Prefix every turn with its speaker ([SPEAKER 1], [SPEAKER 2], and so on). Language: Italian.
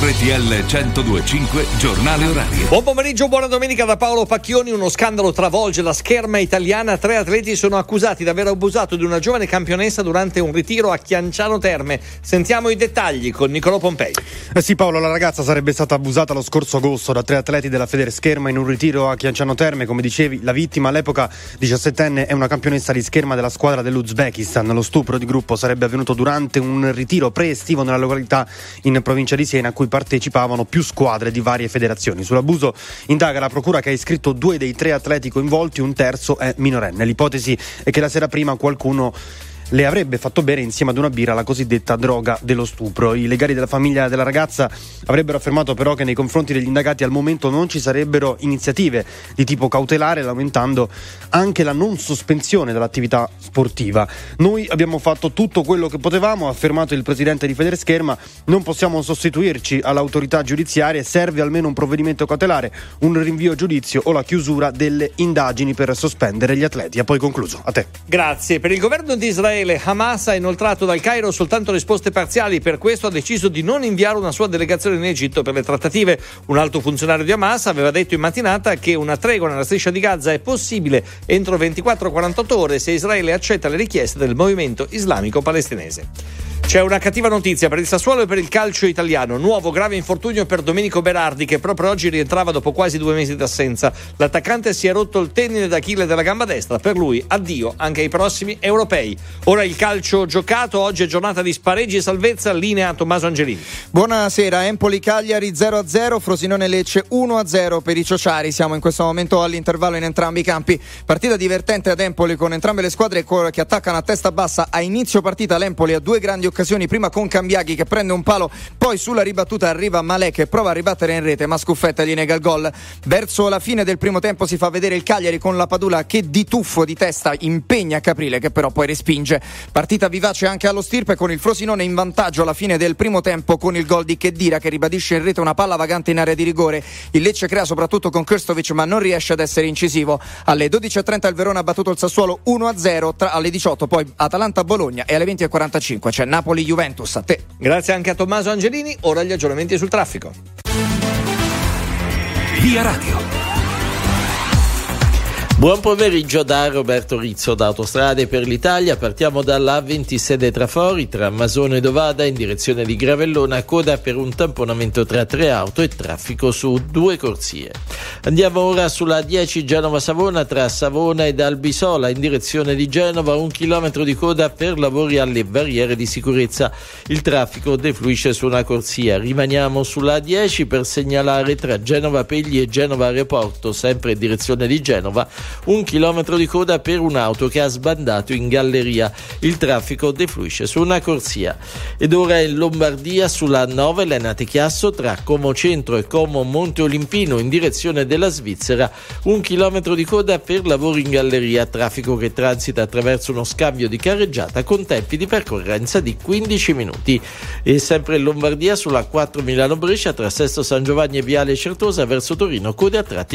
[SPEAKER 1] RTL 1025 Giornale Orario.
[SPEAKER 2] Buon pomeriggio, buona domenica da Paolo Pacchioni. Uno scandalo travolge la scherma italiana. Tre atleti sono accusati di aver abusato di una giovane campionessa durante un ritiro a Chianciano Terme. Sentiamo i dettagli con Niccolò Pompei.
[SPEAKER 3] Eh sì, Paolo, la ragazza sarebbe stata abusata lo scorso agosto da tre atleti della Feder Scherma in un ritiro a Chianciano Terme. Come dicevi, la vittima all'epoca 17enne è una campionessa di scherma della squadra dell'Uzbekistan. Lo stupro di gruppo sarebbe avvenuto durante un ritiro pre-estivo nella località in provincia di Siena a cui partecipavano più squadre di varie federazioni. Sull'abuso indaga la procura che ha iscritto due dei tre atleti coinvolti, un terzo è minorenne. L'ipotesi è che la sera prima qualcuno le avrebbe fatto bere insieme ad una birra la cosiddetta droga dello stupro. I legali della famiglia della ragazza avrebbero affermato però che nei confronti degli indagati al momento non ci sarebbero iniziative di tipo cautelare, lamentando anche la non sospensione dell'attività sportiva. Noi abbiamo fatto tutto quello che potevamo, ha affermato il presidente di Federscherma, non possiamo sostituirci all'autorità giudiziaria, serve almeno un provvedimento cautelare, un rinvio a giudizio o la chiusura delle indagini per sospendere gli atleti. Ha poi concluso. A te.
[SPEAKER 2] Grazie. Per il governo di Israele Israele, Hamas ha inoltrato dal Cairo soltanto risposte parziali, per questo ha deciso di non inviare una sua delegazione in Egitto per le trattative. Un alto funzionario di Hamas aveva detto in mattinata che una tregua nella striscia di Gaza è possibile entro 24-48 ore se Israele accetta le richieste del movimento islamico palestinese. C'è una cattiva notizia per il Sassuolo e per il calcio italiano. Nuovo grave infortunio per Domenico Berardi che proprio oggi rientrava dopo quasi due mesi d'assenza. L'attaccante si è rotto il tendine d'Achille della gamba destra. Per lui addio anche ai prossimi europei. Ora il calcio giocato. Oggi è giornata di spareggi e salvezza. Linea Tommaso Angelini.
[SPEAKER 4] Buonasera. Empoli Cagliari 0-0. Frosinone Lecce 1-0 per i Ciociari. Siamo in questo momento all'intervallo in entrambi i campi. Partita divertente ad Empoli con entrambe le squadre che attaccano a testa bassa. A inizio partita l'Empoli ha due grandi occasioni occasioni, prima con Cambiaghi che prende un palo, poi sulla ribattuta arriva Malè che prova a ribattere in rete, ma Scuffetta gli nega il gol. Verso la fine del primo tempo si fa vedere il Cagliari con la Padula che di tuffo di testa impegna Caprile che però poi respinge. Partita vivace anche allo stirpe con il Frosinone in vantaggio alla fine del primo tempo con il gol di Chedira che ribadisce in rete una palla vagante in area di rigore. Il Lecce crea soprattutto con Krstovic ma non riesce ad essere incisivo. Alle 12.30 il Verona ha battuto il Sassuolo 1-0, tra, alle 18 poi Atalanta-Bologna e alle 20.45 c'è Napoli Napoli-Juventus. A te.
[SPEAKER 2] Grazie anche a Tommaso Angelini. Ora gli aggiornamenti sul traffico.
[SPEAKER 1] Via Radio.
[SPEAKER 5] Buon pomeriggio da Roberto Rizzo da Autostrade per l'Italia. Partiamo dalla 26 Trafori tra Masone e Dovada in direzione di Gravellona, coda per un tamponamento tra tre auto e traffico su due corsie. Andiamo ora sulla 10 Genova-Savona tra Savona ed Albisola in direzione di Genova, un chilometro di coda per lavori alle barriere di sicurezza. Il traffico defluisce su una corsia. Rimaniamo sulla 10 per segnalare tra Genova Pegli e Genova Aeroporto, sempre in direzione di Genova un chilometro di coda per un'auto che ha sbandato in galleria. Il traffico defluisce su una corsia. Ed ora in Lombardia sulla 9 Lenate Chiasso tra Como Centro e Como Monte Olimpino in direzione della Svizzera. Un chilometro di coda per lavori in galleria, traffico che transita attraverso uno scambio di carreggiata con tempi di percorrenza di 15 minuti. E sempre in Lombardia sulla 4 Milano Brescia tra Sesto San Giovanni e Viale Certosa verso Torino, code a tratti